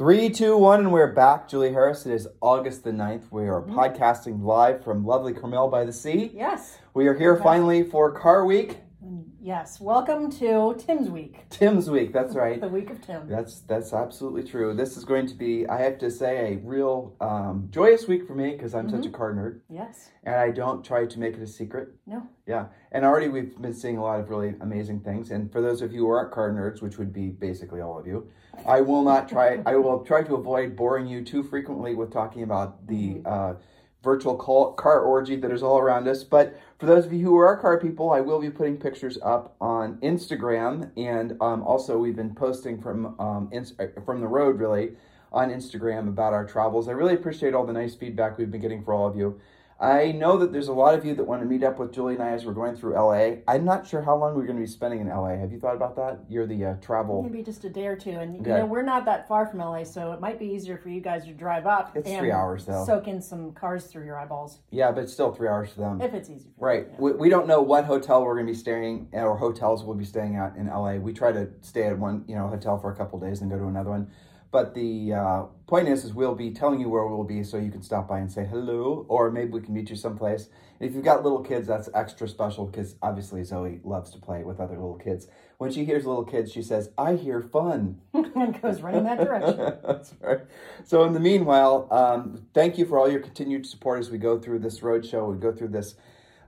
Three, two, one, and we're back. Julie Harris, it is August the 9th. We are Mm-hmm. podcasting live from lovely Carmel by the Sea. Yes. We are here Okay. finally for Car Week, Yes. Welcome to Tim's Week, Tim's Week. That's right. the week of Tim. That's that's absolutely true. This is going to be, I have to say, a real um, joyous week for me because I'm such a Mm-hmm. car nerd, Yes. and I don't try to make it a secret. No. Yeah, and already we've been seeing a lot of really amazing things. And for those of you who aren't car nerds, which would be basically all of you, I will not try. I will try to avoid boring you too frequently with talking about the uh, virtual car orgy that is all around us. But for those of you who are car people, I will be putting pictures up on Instagram, and um, also we've been posting from um, uh, from the road really on Instagram about our travels. I really appreciate all the nice feedback we've been getting for all of you. I know that there's a lot of you that want to meet up with Julie and I as we're going through LA. I'm not sure how long we're going to be spending in LA. Have you thought about that? You're the uh, travel. Maybe just a day or two. And, you know, we're not that far from LA, so it might be easier for you guys to drive up It's three hours, though. soak in some cars through your eyeballs Yeah, but it's still three hours for them. if it's easy for Right. you. We, we don't know what hotel we're going to be staying at or hotels we'll be staying at in LA. We try to stay at one, you know, hotel for a couple days and go to another one. But the uh, point is, is we'll be telling you where we'll be so you can stop by and say hello, or maybe we can meet you someplace. And if you've got little kids, that's extra special because obviously Zoe loves to play with other little kids. When she hears little kids, she says, "I hear fun." and goes right in that direction. That's right. So, in the meanwhile, um, thank you for all your continued support as we go through this roadshow. We go through this,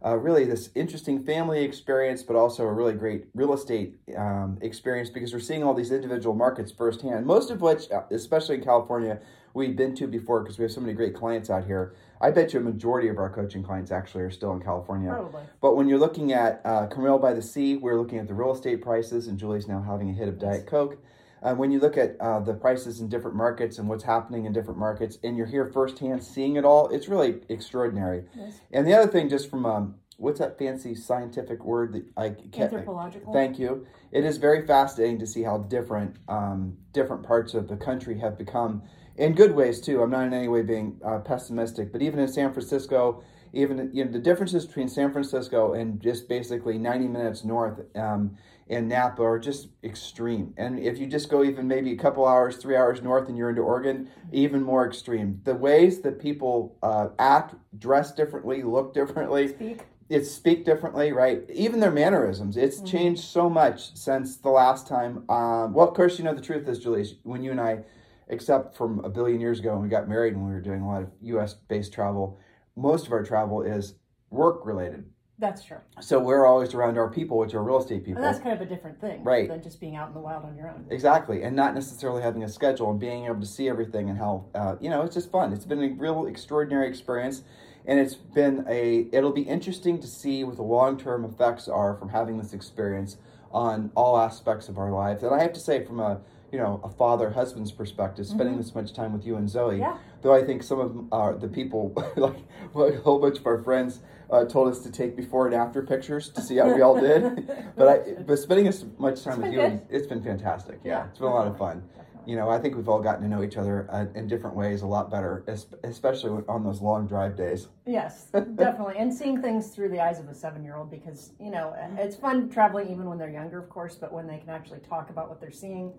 uh, really, this interesting family experience, but also a really great real estate um, experience because we're seeing all these individual markets firsthand. Most of which, uh, especially in California, we've been to before because we have so many great clients out here. I bet you a majority of our coaching clients actually are still in California. Probably. But when you're looking at uh, Carmel by the Sea, we're looking at the real estate prices, and Julie's now having a hit of Diet Coke. Uh, when you look at uh, the prices in different markets and what's happening in different markets, and you're here firsthand seeing it all, it's really extraordinary. Yes. And the other thing, just from um, what's that fancy scientific word that I can't. Anthropological. Thank you. It is very fascinating to see how different um, different parts of the country have become in good ways too. I'm not in any way being uh, pessimistic, but even in San Francisco, even you know the differences between San Francisco and just basically 90 minutes north um, in Napa are just extreme. And if you just go even maybe a couple hours, three hours north, and you're into Oregon, even more extreme. The ways that people uh, act, dress differently, look differently Speak. it's speak differently, right? Even their mannerisms. It's changed so much since the last time. Um, well, of course, you know the truth is, Julie, when you and I, except from a billion years ago when we got married and we were doing a lot of U.S. based travel, most of our travel is work related. That's true. So we're always around our people, which are real estate people. And that's kind of a different thing Right. than just being out in the wild on your own. Exactly, and not necessarily having a schedule and being able to see everything and how uh, you know it's just fun. It's been a real extraordinary experience, and it's been a. It'll be interesting to see what the long term effects are from having this experience on all aspects of our lives. And I have to say, from a you know a father husband's perspective, spending this much time with you and Zoe, Yeah. Though I think some of uh, the people, like, a whole bunch of our friends, uh, told us to take before and after pictures to see how we all did. but I, but spending as much time with you, good. it's been fantastic. Yeah, Yeah, it's been a lot of fun. You know, I think we've all gotten to know each other uh, in different ways a lot better, especially on those long drive days. Yes, definitely. And seeing things through the eyes of a seven year old because, you know, it's fun traveling even when they're younger, of course, but when they can actually talk about what they're seeing.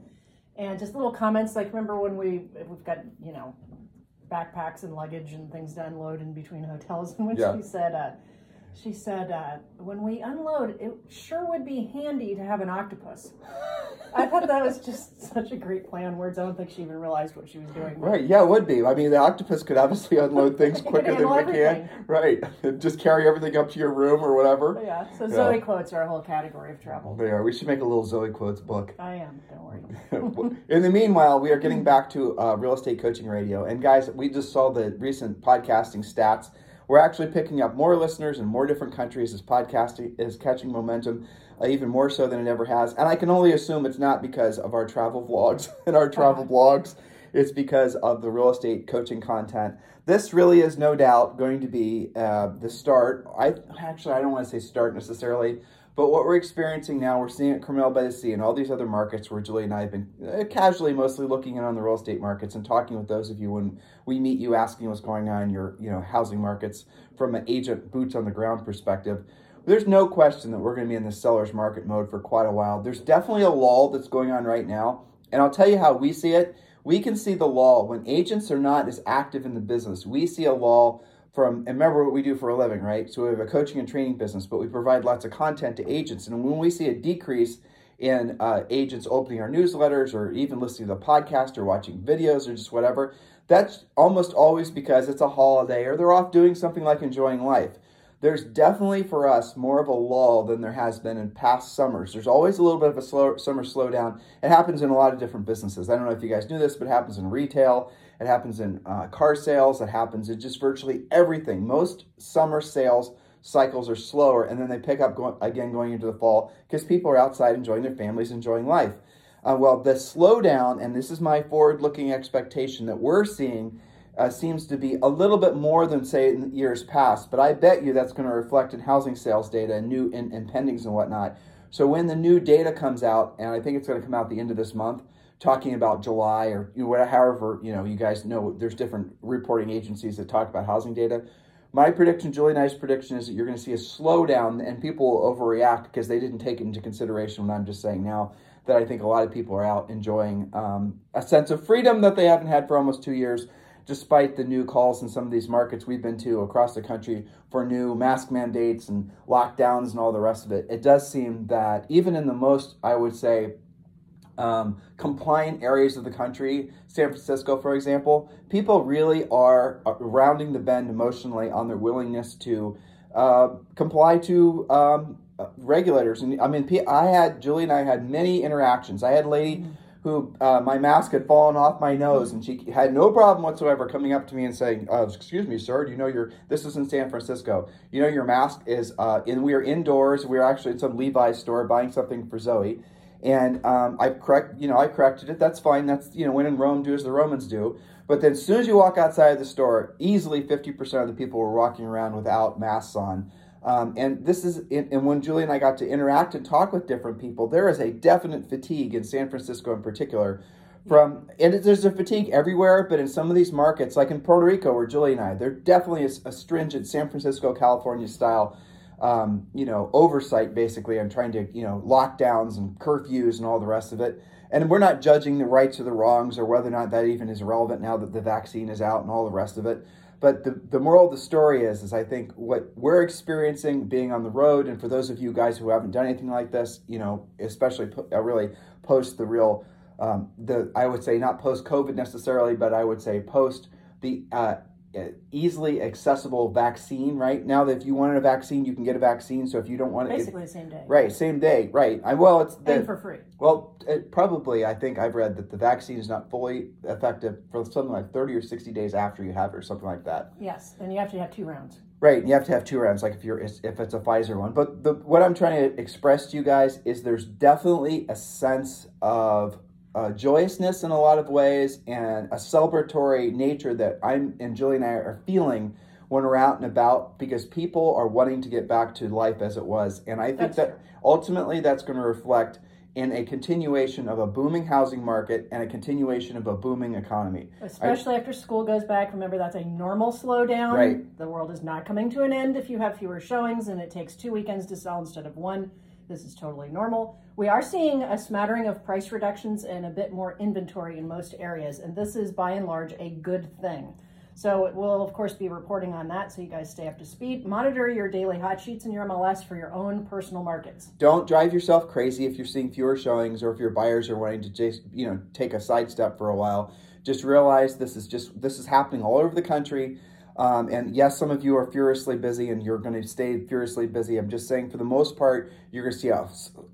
And just little comments like, remember when we, we've got, you know, backpacks and luggage and things to unload in between hotels. And when Yeah. she said, uh, she said, uh, when we unload, it sure would be handy to have an octopus. I thought that was just such a great play on words. I don't think she even realized what she was doing. Right? Yeah, it would be. I mean, the octopus could obviously unload things quicker than we everything. can. Right? Just carry everything up to your room or whatever. Yeah, so Yeah. Zoe quotes are a whole category of travel. They are. We should make a little Zoe quotes book. I am, don't worry. In the meanwhile, we are getting back to uh, real estate coaching radio. And guys, we just saw the recent podcasting stats. We're actually picking up more listeners in more different countries as podcasting is catching momentum. uh, even more so than it ever has. And I can only assume it's not because of our travel vlogs and our travel blogs. It's because of the real estate coaching content. This really is no doubt going to be uh, the start. I actually I don't want to say start necessarily, but what we're experiencing now, we're seeing at Carmel by the Sea and all these other markets where Julie and I have been uh, casually mostly looking in on the real estate markets and talking with those of you when we meet you, asking what's going on in your you know housing markets from an agent boots on the ground perspective. There's no question that we're going to be in the seller's market mode for quite a while. There's definitely a lull that's going on right now, and I'll tell you how we see it. We can see the lull when agents are not as active in the business. We see a lull from and remember what we do for a living, right? So we have a coaching and training business, but we provide lots of content to agents. And when we see a decrease in uh, agents opening our newsletters or even listening to the podcast or watching videos or just whatever, that's almost always because it's a holiday or they're off doing something like enjoying life. There's definitely for us more of a lull than there has been in past summers. There's always a little bit of a slow summer slowdown. It happens in a lot of different businesses. I don't know if you guys knew this, but it happens in retail. It happens in uh, car sales. It happens in just virtually everything. Most summer sales cycles are slower, and then they pick up go- again going into the fall because people are outside enjoying their families, enjoying life. Uh, well, the slowdown, and this is my forward looking expectation that we're seeing uh, seems to be a little bit more than say in years past, but I bet you that's going to reflect in housing sales data and new and pendings and whatnot. So when the new data comes out, and I think it's going to come out the end of this month, talking about July or you know, however you know you guys know there's different reporting agencies that talk about housing data. My prediction, Julie Nice prediction, is that you're going to see a slowdown and people will overreact because they didn't take it into consideration what I'm just saying now. That I think a lot of people are out enjoying um, a sense of freedom that they haven't had for almost two years despite the new calls in some of these markets we've been to across the country for new mask mandates and lockdowns and all the rest of it, it does seem that even in the most, I would say, um, compliant areas of the country, San Francisco, for example, people really are uh, rounding the bend emotionally on their willingness to uh, comply to um, regulators. And I mean, I had Julie and I had many interactions. I had a lady. Mm-hmm who uh, my mask had fallen off my nose, and she had no problem whatsoever coming up to me and saying, uh, "Excuse me, sir, do you know your this is in San Francisco? You know your mask is uh, in. We are indoors. We are actually in some Levi's store buying something for Zoe." And um, I correct, you know, I corrected it. That's fine. That's you know, when in Rome, do as the Romans do. But then, as soon as you walk outside of the store, easily fifty percent of the people were walking around without masks on. Um, and this is, and when Julie and I got to interact and talk with different people, there is a definite fatigue in San Francisco in particular. From and there's a fatigue everywhere, but in some of these markets, like in Puerto Rico, where Julie and I, there definitely is a stringent San Francisco, California style, um, you know, oversight basically on trying to, you know, lockdowns and curfews and all the rest of it. And we're not judging the rights or the wrongs or whether or not that even is relevant now that the vaccine is out and all the rest of it. But the, the moral of the story is, is I think what we're experiencing being on the road, and for those of you guys who haven't done anything like this, you know, especially po- uh, really post the real, um, the I would say not post COVID necessarily, but I would say post the uh, Uh, easily accessible vaccine right? Now that if you wanted a vaccine you can get a vaccine. So if you don't want it basically the same day. Right same day right. I, well it's the, and for free. Well it, probably i think i've read that the vaccine is not fully effective for something like 30 or 60 days after you have it or something like that. Yes and you have to have two rounds. Right and you have to have two rounds like if you're if it's a pfizer one. But the, what i'm trying to express to you guys is there's definitely a sense of uh, joyousness in a lot of ways and a celebratory nature that I'm and Julie and I are feeling when we're out and about because people are wanting to get back to life as it was. And I think that's that true. ultimately that's going to reflect in a continuation of a booming housing market and a continuation of a booming economy. Especially I, after school goes back. Remember, that's a normal slowdown. Right. The world is not coming to an end if you have fewer showings and it takes two weekends to sell instead of one. This is totally normal. We are seeing a smattering of price reductions and a bit more inventory in most areas, and this is by and large a good thing. So we'll of course be reporting on that so you guys stay up to speed. Monitor your daily hot sheets and your MLS for your own personal markets. Don't drive yourself crazy if you're seeing fewer showings or if your buyers are wanting to just, you know, take a sidestep for a while. Just realize this is just this is happening all over the country. Um, and yes, some of you are furiously busy and you're going to stay furiously busy. I'm just saying, for the most part, you're going to see a,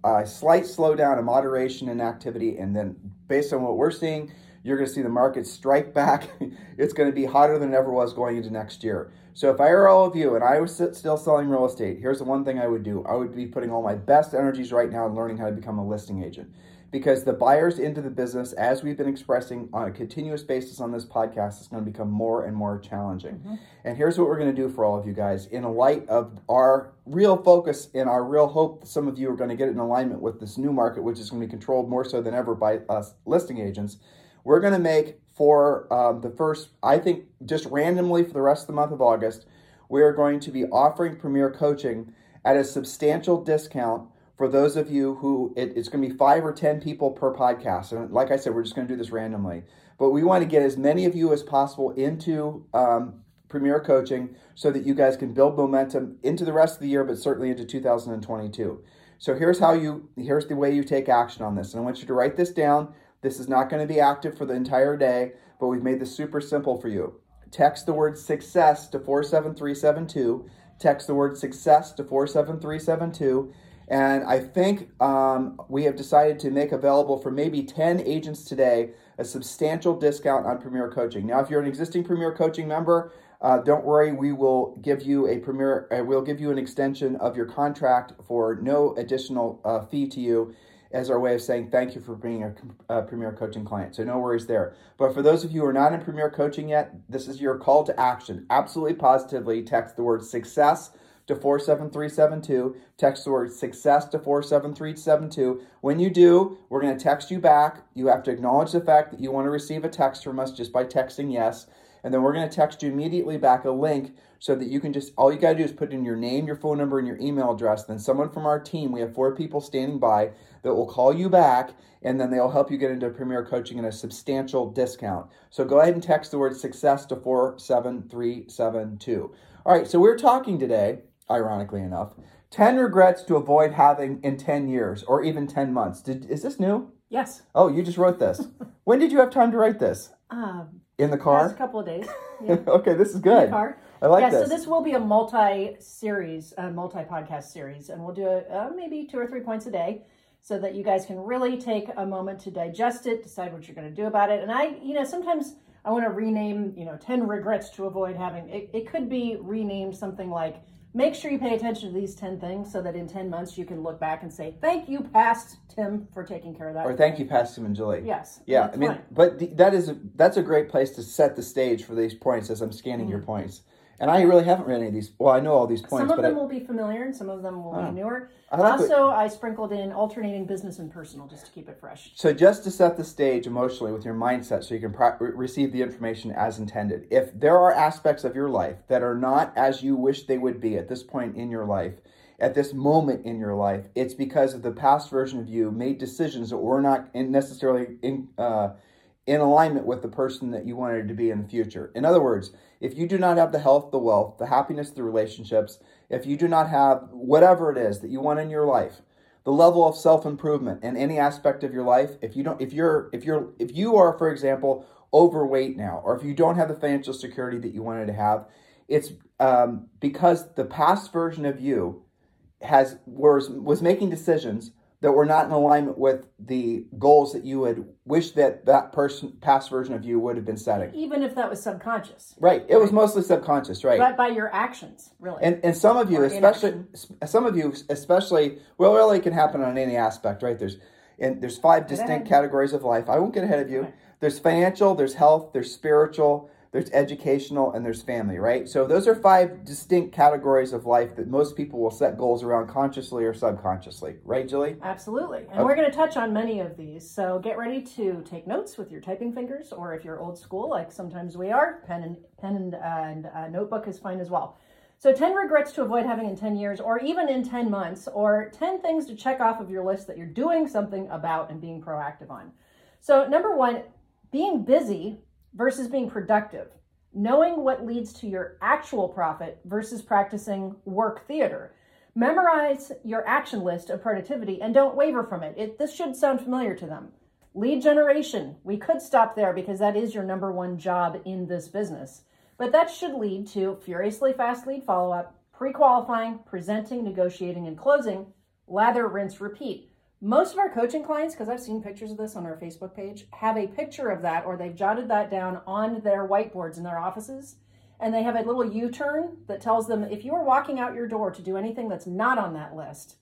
a slight slowdown, a moderation in activity. And then, based on what we're seeing, You're going to see the market strike back. it's going to be hotter than it ever was going into next year. So if I were all of you and I was still selling real estate, here's the one thing I would do. I would be putting all my best energies right now in learning how to become a listing agent because the buyers into the business, as we've been expressing on a continuous basis on this podcast, is going to become more and more challenging. Mm-hmm. And here's what we're going to do for all of you guys in light of our real focus and our real hope that some of you are going to get in alignment with this new market, which is going to be controlled more so than ever by us listing agents. We're going to make for um, the first, I think, just randomly for the rest of the month of August, we are going to be offering Premier Coaching at a substantial discount for those of you who it, it's going to be five or ten people per podcast and like i said we're just going to do this randomly. But we want to get as many of you as possible into um, premier coaching so that you guys can build momentum into the rest of the year but certainly into 2022 so here's how you here's the way you take action on this and i want you to write this down. This is not going to be active for the entire day but we've made this super simple for you. Text the word success to 47372 text the word success to 47372 and I think um, we have decided to make available for maybe 10 agents today a substantial discount on Premier Coaching. Now, if you're an existing Premier Coaching member, uh, don't worry, we will give you a Premier, uh, we'll give you an extension of your contract for no additional uh, fee to you as our way of saying thank you for being a, a, Premier Coaching client. So no worries there. But for those of you who are not in Premier Coaching yet, this is your call to action. Absolutely positively text the word success to 47372. Text the word success to 47372. When you do, we're going to text you back. You have to acknowledge the fact that you want to receive a text from us just by texting yes. And then we're going to text you immediately back a link so that you can just, all you got to do is put in your name, your phone number, and your email address. Then someone from our team, we have four people standing by that will call you back and then they'll help you get into Premier Coaching at a substantial discount. So go ahead and text the word success to 47372. All right, so we're talking today ironically enough. 10 regrets to avoid having in 10 years or even 10 months. Did, is this new? Yes. Oh, you just wrote this. when did you have time to write this? Um, in the car? a couple of days. Yeah. okay, this is good. car. I like yeah, this. so this will be a multi-series, a multi-podcast series, and we'll do a, uh, maybe two or three points a day so that you guys can really take a moment to digest it, decide what you're going to do about it. And I, you know, sometimes I want to rename, you know, 10 regrets to avoid having, it, it could be renamed something like Make sure you pay attention to these 10 things so that in 10 months you can look back and say, thank you, past Tim, for taking care of that. Or thank you, past Tim and Julie. Yes. Yeah, I mean, fine. but that is a, that's a great place to set the stage for these points as I'm scanning mm-hmm. your points. And I really haven't read any of these. Well, I know all these points. Some of them I, will be familiar, and some of them will oh. be newer. I like also, what, I sprinkled in alternating business and personal just to keep it fresh. So, just to set the stage emotionally with your mindset, so you can pro- receive the information as intended. If there are aspects of your life that are not as you wish they would be at this point in your life, at this moment in your life, it's because of the past version of you made decisions that were not necessarily in. Uh, in alignment with the person that you wanted to be in the future. In other words, if you do not have the health, the wealth, the happiness, the relationships, if you do not have whatever it is that you want in your life, the level of self-improvement in any aspect of your life, if you don't if you're if you're if you are for example overweight now or if you don't have the financial security that you wanted to have, it's um, because the past version of you has was was making decisions that were not in alignment with the goals that you would wish that that person past version of you would have been setting. Even if that was subconscious. Right. It right. was mostly subconscious right. But by your actions really. And and some of you or especially inaction. some of you especially well really it can happen on any aspect right? There's and there's five distinct categories of life. I won't get ahead of you. There's financial there's health there's spiritual there's educational, and there's family, right? So those are five distinct categories of life that most people will set goals around consciously or subconsciously, right, Julie? Absolutely. And okay. we're going to touch on many of these. So get ready to take notes with your typing fingers, or if you're old school, like sometimes we are, pen and pen and, uh, and uh, notebook is fine as well. So 10 regrets to avoid having in 10 years, or even in 10 months, or 10 things to check off of your list that you're doing something about and being proactive on. So number one, being busy versus being productive, knowing what leads to your actual profit versus practicing work theater. Memorize your action list of productivity and don't waver from it. it. This should sound familiar to them. Lead generation, we could stop there because that is your number one job in this business. But that should lead to furiously fast lead follow up, pre qualifying, presenting, negotiating, and closing, lather, rinse, repeat. Most of our coaching clients, because I've seen pictures of this on our Facebook page, have a picture of that or they've jotted that down on their whiteboards in their offices. And they have a little U turn that tells them if you are walking out your door to do anything that's not on that list,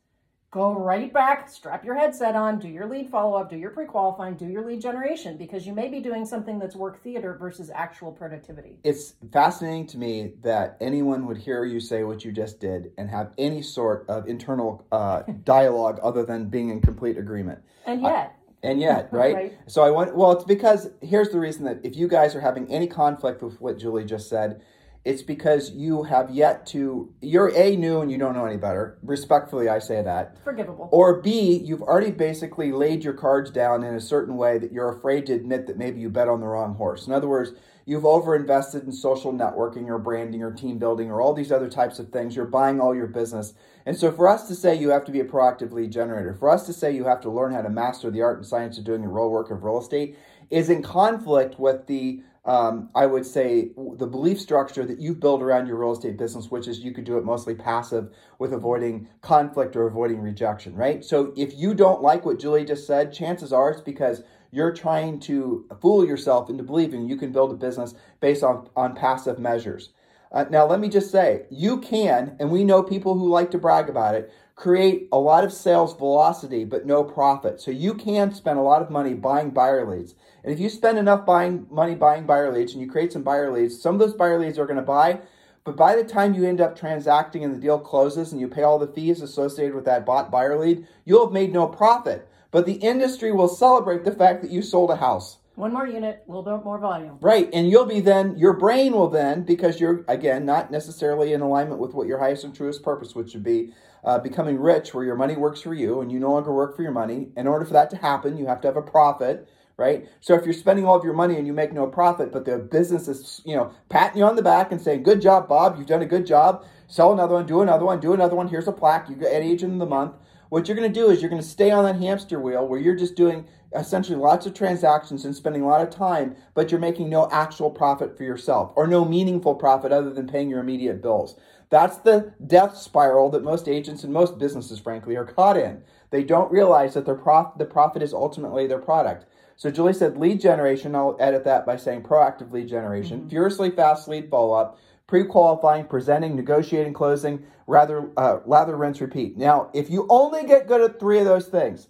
go right back, strap your headset on, do your lead follow up, do your pre qualifying, do your lead generation, because you may be doing something that's work theater versus actual productivity. It's fascinating to me that anyone would hear you say what you just did and have any sort of internal uh, dialogue other than being in complete agreement. And yet, And yet, right? Right. So I want, well, it's because here's the reason that if you guys are having any conflict with what Julie just said, it's because you have yet to, you're A, new and you don't know any better. Respectfully, I say that. forgivable. Or B, you've already basically laid your cards down in a certain way that you're afraid to admit that maybe you bet on the wrong horse. In other words, you've overinvested in social networking or branding or team building or all these other types of things. You're buying all your business. And so for us to say you have to be a proactive lead generator, for us to say you have to learn how to master the art and science of doing the real work of real estate is in conflict with the um, I would say the belief structure that you've built around your real estate business, which is you could do it mostly passive with avoiding conflict or avoiding rejection, right? So if you don't like what Julie just said, chances are it's because you're trying to fool yourself into believing you can build a business based on, on passive measures. Uh, now, let me just say, you can, and we know people who like to brag about it, create a lot of sales velocity but no profit. So you can spend a lot of money buying buyer leads. And if you spend enough buying money buying buyer leads and you create some buyer leads, some of those buyer leads are going to buy, but by the time you end up transacting and the deal closes and you pay all the fees associated with that bought buyer lead, you'll have made no profit. But the industry will celebrate the fact that you sold a house. One more unit, a little bit more volume. Right, and you'll be then, your brain will then, because you're, again, not necessarily in alignment with what your highest and truest purpose, which would be uh, becoming rich, where your money works for you and you no longer work for your money. In order for that to happen, you have to have a profit, right? So if you're spending all of your money and you make no profit, but the business is, you know, patting you on the back and saying, good job, Bob, you've done a good job, sell another one, do another one, do another one, here's a plaque, you get at agent of the month. What you're going to do is you're going to stay on that hamster wheel where you're just doing essentially lots of transactions and spending a lot of time, but you're making no actual profit for yourself or no meaningful profit other than paying your immediate bills. That's the death spiral that most agents and most businesses, frankly, are caught in. They don't realize that their prof- the profit is ultimately their product. So Julie said lead generation. I'll edit that by saying proactive lead generation, Mm-hmm. furiously fast lead follow up, pre-qualifying, presenting, negotiating, closing, rather uh, lather, rinse, repeat. Now, if you only get good at three of those things,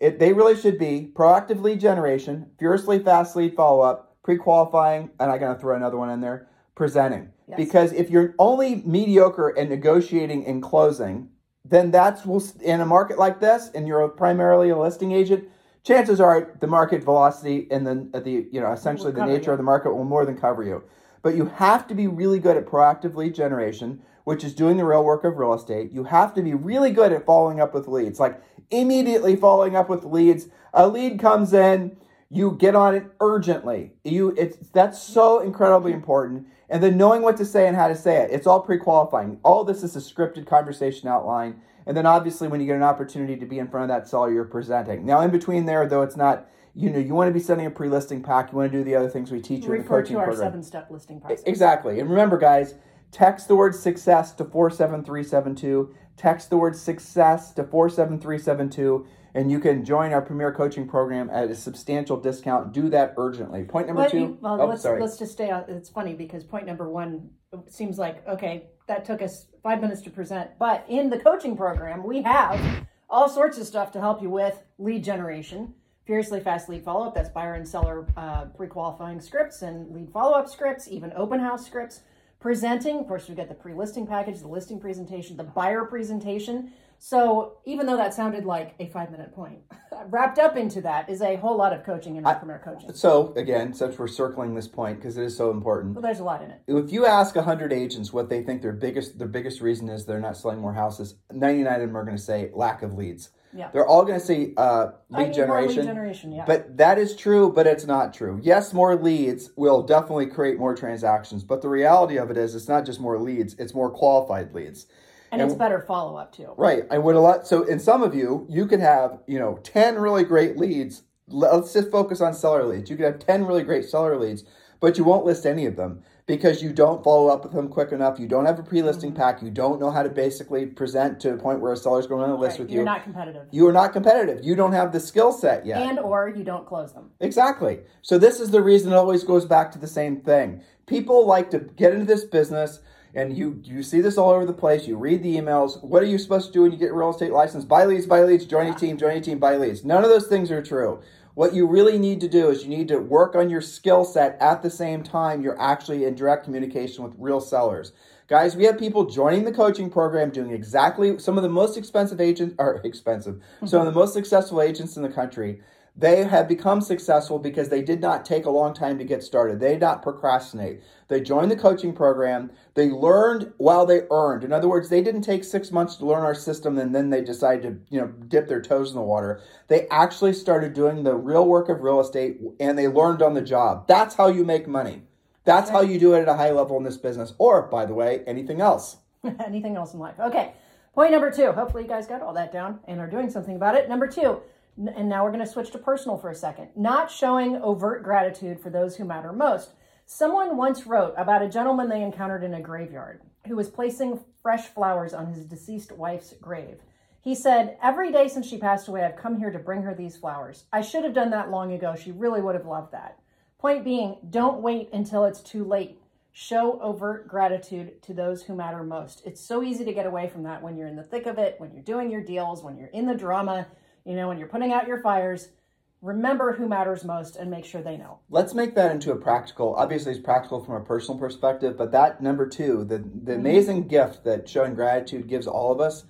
it, they really should be proactive lead generation, furiously fast lead follow up, pre-qualifying, and I'm gonna throw another one in there, presenting. Yes. Because if you're only mediocre at negotiating and closing, then that's will in a market like this, and you're primarily a listing agent. Chances are the market velocity and then the you know essentially Will the nature you. of the market will more than cover you. But you have to be really good at proactive lead generation, which is doing the real work of real estate. You have to be really good at following up with leads, like immediately following up with leads. A lead comes in, you get on it urgently. You it's that's so incredibly important. And then knowing what to say and how to say it. It's all pre-qualifying. All this is a scripted conversation outline. And then obviously when you get an opportunity to be in front of that seller, you're presenting. Now in between there, though it's not you know, you want to be sending a pre-listing pack. You want to do the other things we teach you in the coaching to our program. seven step listing process. Exactly. And remember, guys, text the word success to 47372. Text the word success to 47372. And you can join our Premier Coaching Program at a substantial discount. Do that urgently. Point number two. well, oh, let's sorry. let's just stay on. It's funny because point number one seems like okay, that took us five minutes to present, but in the coaching program we have all sorts of stuff to help you with lead generation, furiously fast lead follow up. That's buyer and seller uh, pre qualifying scripts and lead follow up scripts, even open house scripts. Presenting, of course, we've got the pre listing package, the listing presentation, the buyer presentation. So even though that sounded like a five minute point, wrapped up into that is a whole lot of coaching in premier coaching. so, again, since we're circling this point because it is so important, Well, there's a lot in it. if you ask 100 agents what they think their biggest their biggest reason is they're not selling more houses, 99 of them are going to say lack of leads. Yeah. They're all going to say uh, lead more lead generation. generation, yeah. But that is true, but it's not true. Yes, more leads will definitely create more transactions, but the reality of it is it's not just more leads, it's more qualified leads. and it's better follow up too. Right. I would a lot so in some of you, you could have, you know, 10 really great leads. Let's just focus on seller leads. You could have 10 really great seller leads, but you won't list any of them because you don't follow up with them quick enough. You don't have a pre-listing mm-hmm. pack. You don't know how to basically present to a point where a seller's going on a list Right, with You're you. not competitive. you are not competitive. You don't have the skill set yet. and or you don't close them. Exactly. So this is the reason it always goes back to the same thing. People like to get into this business and you you see this all over the place. You read the emails. What are you supposed to do when you get a real estate license? Buy leads, buy leads, join a team, join a team, buy leads. None of those things are true. What you really need to do is you need to work on your skill set at the same time you're actually in direct communication with real sellers. Guys, we have people joining the coaching program doing exactly some of the most expensive agents are expensive. Some of the mm-hmm. most successful agents in the country they have become successful because they did not take a long time to get started. They did not procrastinate. They joined the coaching program. They learned while they earned. In other words, they didn't take six months to learn our system and then they decided to, you know, dip their toes in the water. They actually started doing the real work of real estate and they learned on the job. That's how you make money. That's how you do it at a high level in this business. Or, by the way, anything else. Anything else in life? Okay. Point number two. Hopefully, you guys got all that down and are doing something about it. Number two, and now we're going to switch to personal for a second. Not showing overt gratitude for those who matter most. Someone once wrote about a gentleman they encountered in a graveyard who was placing fresh flowers on his deceased wife's grave. He said, Every day since she passed away, I've come here to bring her these flowers. I should have done that long ago. She really would have loved that. Point being, don't wait until it's too late. Show overt gratitude to those who matter most. It's so easy to get away from that when you're in the thick of it, when you're doing your deals, when you're in the drama, you know, when you're putting out your fires. Remember who matters most and make sure they know. Let's make that into a practical. Obviously, it's practical from a personal perspective, but that number two, the, the mm-hmm. amazing gift that showing gratitude gives all of us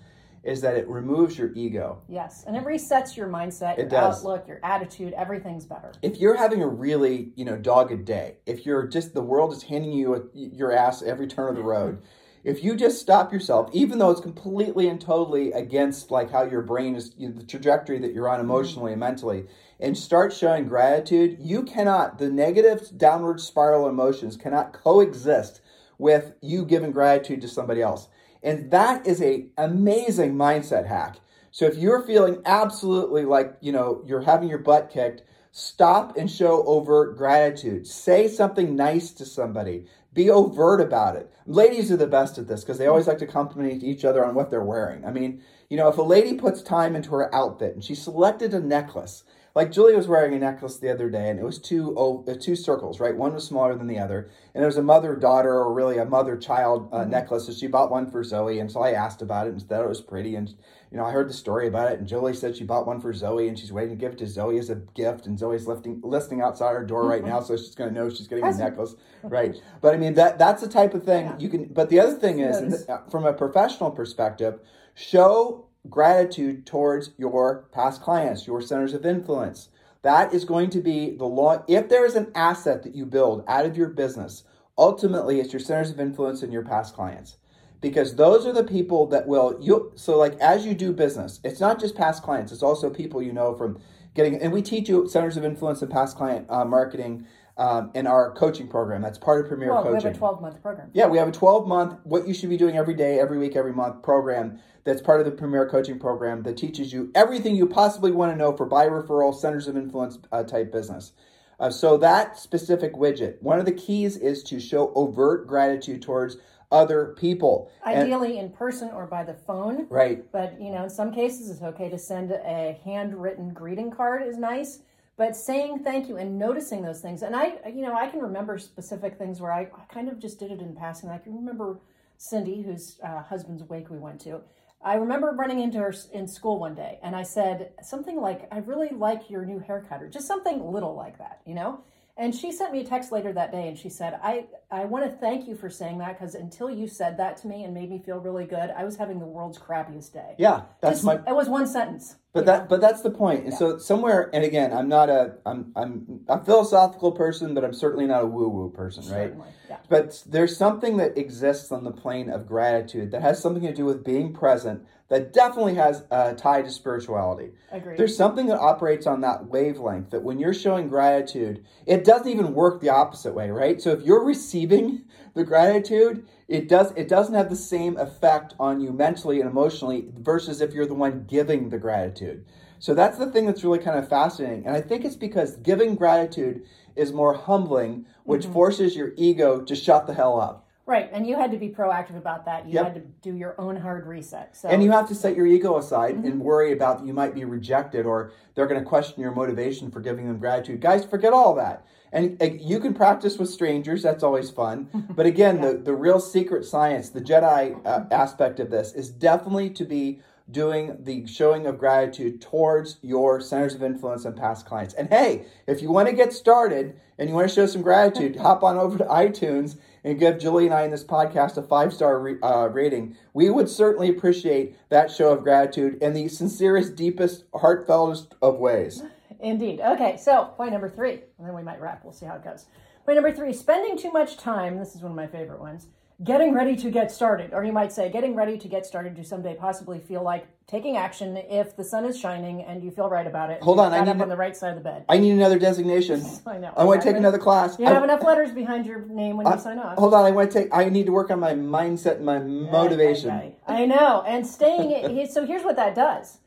is that it removes your ego. Yes. And it resets your mindset, your It does. outlook, your attitude. Everything's better. If you're having a really, you know, dogged day, if you're just the world is handing you a, your ass every turn of the road, if you just stop yourself, even though it's completely and totally against like how your brain is, you know, the trajectory that you're on mm-hmm. emotionally and mentally, and start showing gratitude, you cannot. The negative downward spiral emotions cannot coexist with you giving gratitude to somebody else. And that is a amazing mindset hack. So if you're feeling absolutely like, you know, you're having your butt kicked, stop and show overt gratitude. Say something nice to somebody. Be overt about it. Ladies are the best at this because they always like to compliment each other on what they're wearing. I mean, you know, if a lady puts time into her outfit and she selected a necklace, like Julie was wearing a necklace the other day, and it was two oh, two circles, right? One was smaller than the other, and it was a mother daughter or really a mother child uh, necklace. So she bought one for Zoe, and so I asked about it and said it was pretty, and you know I heard the story about it, and Julie said she bought one for Zoe, and she's waiting to give it to Zoe as a gift, and Zoe's lifting listing outside her door right now, so she's going to know she's getting a necklace, right? But I mean that that's the type of thing Yeah. you can. But the other thing is, th- uh, from a professional perspective, show gratitude towards your past clients, your centers of influence. That is going to be the law. If there is an asset that you build out of your business, ultimately it's your centers of influence and your past clients. Because those are the people that will you so like as you do business, it's not just past clients, it's also people you know from getting and we teach you centers of influence and past client uh, marketing um, in our coaching program. That's part of Premier Well, we have a 12 month program. Yeah, we have a 12 month, what you should be doing every day, every week, every month program that's part of the Premier Coaching Program that teaches you everything you possibly want to know for buy referral, centers of influence uh, type business. Uh, so, that specific widget, one of the keys is to show overt gratitude towards other people. And- Ideally in person or by the phone. right. But you know, in some cases, it's okay to send a handwritten greeting card is nice. But saying thank you and noticing those things, and I, you know, I can remember specific things where I, I kind of just did it in passing. I can remember Cindy, whose uh, husband's wake we went to. I remember running into her in school one day, and I said something like, "I really like your new haircut," or just something little like that, you know. And she sent me a text later that day, and she said, "I I want to thank you for saying that because until you said that to me and made me feel really good, I was having the world's crappiest day." Yeah, that's Just- my It was one sentence. But that but that's the point. And so somewhere and again, I'm not a I'm I'm a philosophical person, but I'm certainly not a woo-woo person, right? Certainly, yeah. But there's something that exists on the plane of gratitude that has something to do with being present that definitely has a tie to spirituality. Agreed. There's something that operates on that wavelength that when you're showing gratitude, it doesn't even work the opposite way, right? So if you're receiving the gratitude, it does it doesn't have the same effect on you mentally and emotionally versus if you're the one giving the gratitude. So that's the thing that's really kind of fascinating. And I think it's because giving gratitude is more humbling, which Mm-hmm. forces your ego to shut the hell up. Right, and you had to be proactive about that. You Yep. had to do your own hard reset. So And you have to set your ego aside Mm-hmm. and worry about you might be rejected or they're going to question your motivation for giving them gratitude. Guys, forget all that. And uh, you can practice with strangers, that's always fun. But again, the, the real secret science, the Jedi uh, aspect of this is definitely to be doing the showing of gratitude towards your centers of influence and past clients. And hey, if you want to get started and you want to show some gratitude, hop on over to iTunes and give Julie and I in this podcast a five star re- uh, rating. We would certainly appreciate that show of gratitude in the sincerest, deepest, heartfeltest of ways. Indeed. Okay, so point number three, and then we might wrap. We'll see how it goes. Point number three spending too much time, this is one of my favorite ones, getting ready to get started. Or you might say, getting ready to get started to someday possibly feel like taking action if the sun is shining and you feel right about it. Hold on, I need up on the right side of the bed. I need another designation. I know. I want to take another class. You I- have enough letters behind your name when you sign off. Hold on, I want to take. I need to work on my mindset and my motivation. Okay, I know. And staying so here's what that does.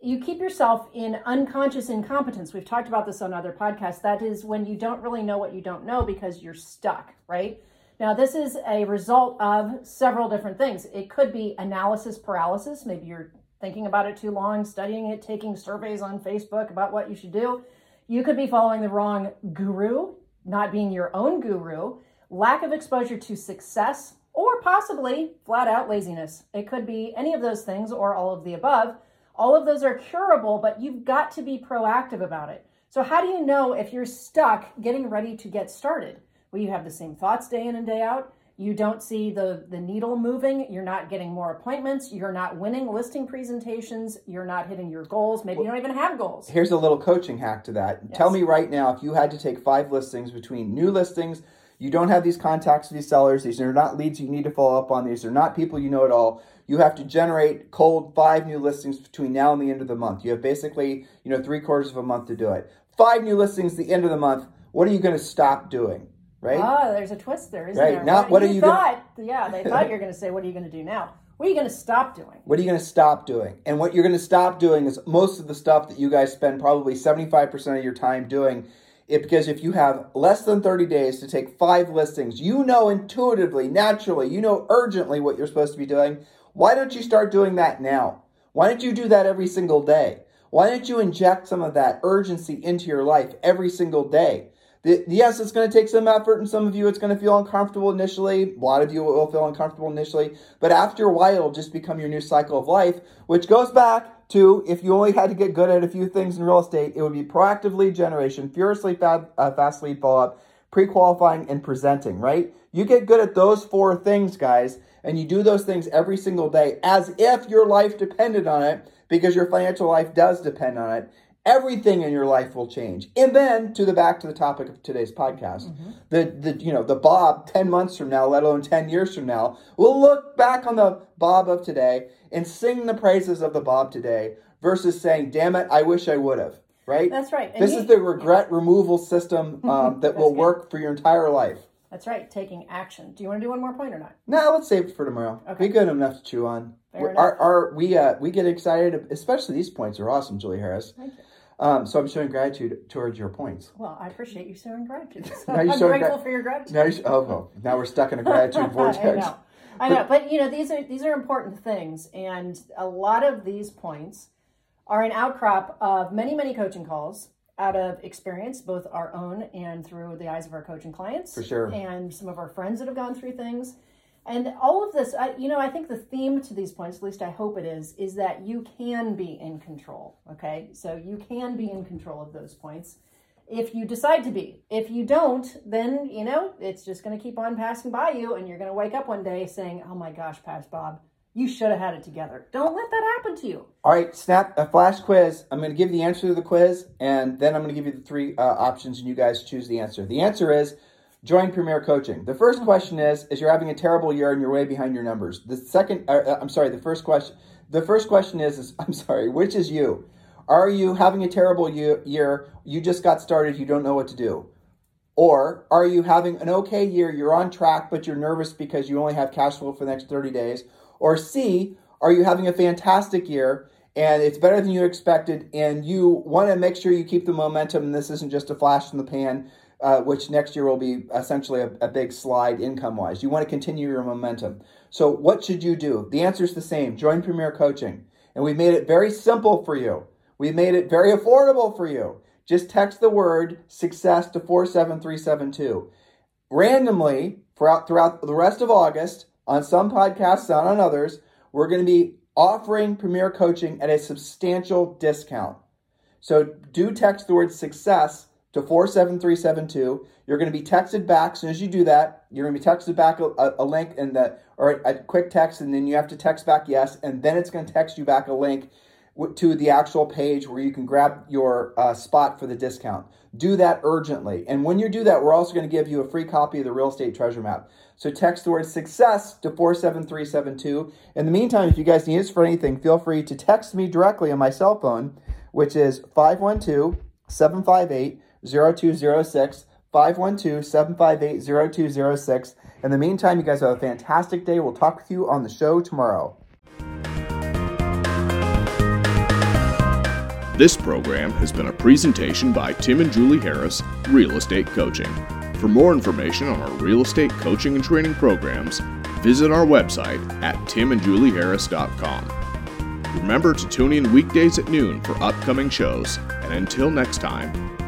You keep yourself in unconscious incompetence. We've talked about this on other podcasts. That is when you don't really know what you don't know because you're stuck, right? Now, this is a result of several different things. It could be analysis paralysis. Maybe you're thinking about it too long, studying it, taking surveys on Facebook about what you should do. You could be following the wrong guru, not being your own guru, lack of exposure to success, or possibly flat out laziness. It could be any of those things or all of the above. All of those are curable, but you've got to be proactive about it. So, how do you know if you're stuck getting ready to get started? Well, you have the same thoughts day in and day out. You don't see the, the needle moving. You're not getting more appointments. You're not winning listing presentations. You're not hitting your goals. Maybe you don't even have goals. Here's a little coaching hack to that. Tell me right now if you had to take five listings between new listings, you don't have these contacts with these sellers, these are not leads you need to follow up on, these are not people you know at all. You have to generate cold five new listings between now and the end of the month. You have basically, you know, three quarters of a month to do it. Five new listings the end of the month. What are you going to stop doing? Right? Ah, there's a twist there, isn't Right. there? Now, what are you gonna- thought? Yeah, they thought you're going to say, "What are you going to do now? What are you going to stop doing?" What are you going to stop doing? And what you're going to stop doing is most of the stuff that you guys spend probably 75% of your time doing. It, because if you have less than 30 days to take five listings, you know intuitively, naturally, you know urgently what you're supposed to be doing. Why don't you start doing that now? Why don't you do that every single day? Why don't you inject some of that urgency into your life every single day? Yes, it's going to take some effort, and some of you it's going to feel uncomfortable initially. A lot of you will feel uncomfortable initially, but after a while, it'll just become your new cycle of life, which goes back to if you only had to get good at a few things in real estate, it would be proactive lead generation, furiously fab, uh, fast lead follow up, pre qualifying, and presenting, right? You get good at those four things, guys, and you do those things every single day as if your life depended on it, because your financial life does depend on it everything in your life will change. And then to the back to the topic of today's podcast, the the you know the Bob ten months from now, let alone ten years from now, will look back on the Bob of today and sing the praises of the Bob today versus saying, "Damn it, I wish I would have." Right. That's right. And This you- is the regret removal system um, that will good. work for your entire life. That's right. Taking action. Do you want to do one more point or not? No, let's save it for tomorrow. Okay. We got enough to chew on. Fair We're- enough. our, our, we uh, we get excited, especially these points are awesome, Julie Harris. Thank you. Um, so I'm showing gratitude towards your points. Well, I appreciate you showing gratitude. So Now you're I'm showing grateful gra- for your gratitude. Now, you, oh, well, now we're stuck in a gratitude vortex. I know. I know, but you know these are these are important things, and a lot of these points are an outcrop of many many coaching calls out of experience, both our own and through the eyes of our coaching clients, For sure. and some of our friends that have gone through things, and all of this. I, you know, I think the theme to these points, at least I hope it is, is that you can be in control. Okay, so you can be in control of those points if you decide to be. If you don't, then you know it's just going to keep on passing by you, and you're going to wake up one day saying, "Oh my gosh, Past Bob, you should have had it together." Don't let that happen to you. All right, snap a flash quiz. I'm going to give the answer to the quiz, and then I'm going to give you the three uh, options, and you guys choose the answer. The answer is join Premier Coaching. The first question is: Is you're having a terrible year and you're way behind your numbers? The second, uh, uh, I'm sorry, the first question. The first question is, is: I'm sorry, which is you? Are you having a terrible year, year? You just got started. You don't know what to do. Or are you having an okay year? You're on track, but you're nervous because you only have cash flow for the next 30 days. Or C, are you having a fantastic year and it's better than you expected. And you want to make sure you keep the momentum. And this isn't just a flash in the pan, uh, which next year will be essentially a, a big slide income wise. You want to continue your momentum. So, what should you do? The answer is the same join Premier Coaching. And we've made it very simple for you, we've made it very affordable for you. Just text the word success to 47372. Randomly, throughout, throughout the rest of August, on some podcasts, not on others, we're going to be offering Premier Coaching at a substantial discount. So do text the word success to 47372. You're going to be texted back. As soon as you do that, you're going to be texted back a, a link and the or a, a quick text, and then you have to text back yes, and then it's going to text you back a link to the actual page where you can grab your uh, spot for the discount. Do that urgently. And when you do that, we're also going to give you a free copy of the real estate treasure map. So text the word success to 47372. In the meantime, if you guys need us for anything, feel free to text me directly on my cell phone, which is 512 758 0206. 512 758 0206. In the meantime, you guys have a fantastic day. We'll talk with you on the show tomorrow. This program has been a presentation by Tim and Julie Harris, Real Estate Coaching. For more information on our real estate coaching and training programs, visit our website at timandjulieharris.com. Remember to tune in weekdays at noon for upcoming shows, and until next time,